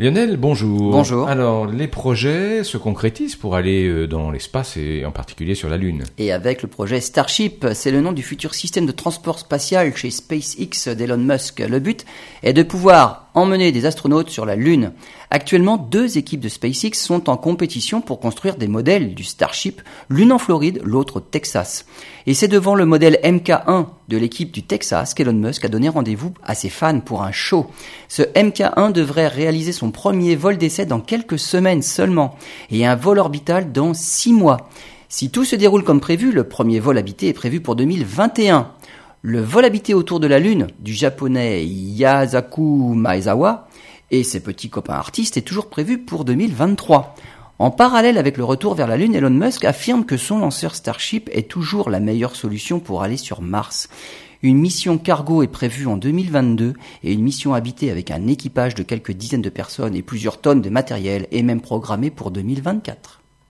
Lionel, bonjour. Bonjour. Alors, les projets se concrétisent pour aller euh, dans l'espace et en particulier sur la Lune. Et avec le projet Starship, c'est le nom du futur système de transport spatial chez SpaceX d'Elon Musk. Le but est de pouvoir emmener des astronautes sur la Lune. Actuellement, deux équipes de SpaceX sont en compétition pour construire des modèles du Starship, l'une en Floride, l'autre au Texas. Et c'est devant le modèle MK1 de l'équipe du Texas qu'Elon Musk a donné rendez-vous à ses fans pour un show. Ce MK1 devrait réaliser son premier vol d'essai dans quelques semaines seulement et un vol orbital dans six mois. Si tout se déroule comme prévu, le premier vol habité est prévu pour 2021. Le vol habité autour de la Lune du japonais Yasaku Maezawa et ses petits copains artistes est toujours prévu pour 2023. En parallèle avec le retour vers la Lune, Elon Musk affirme que son lanceur Starship est toujours la meilleure solution pour aller sur Mars. Une mission cargo est prévue en 2022 et une mission habitée avec un équipage de quelques dizaines de personnes et plusieurs tonnes de matériel est même programmée pour 2024.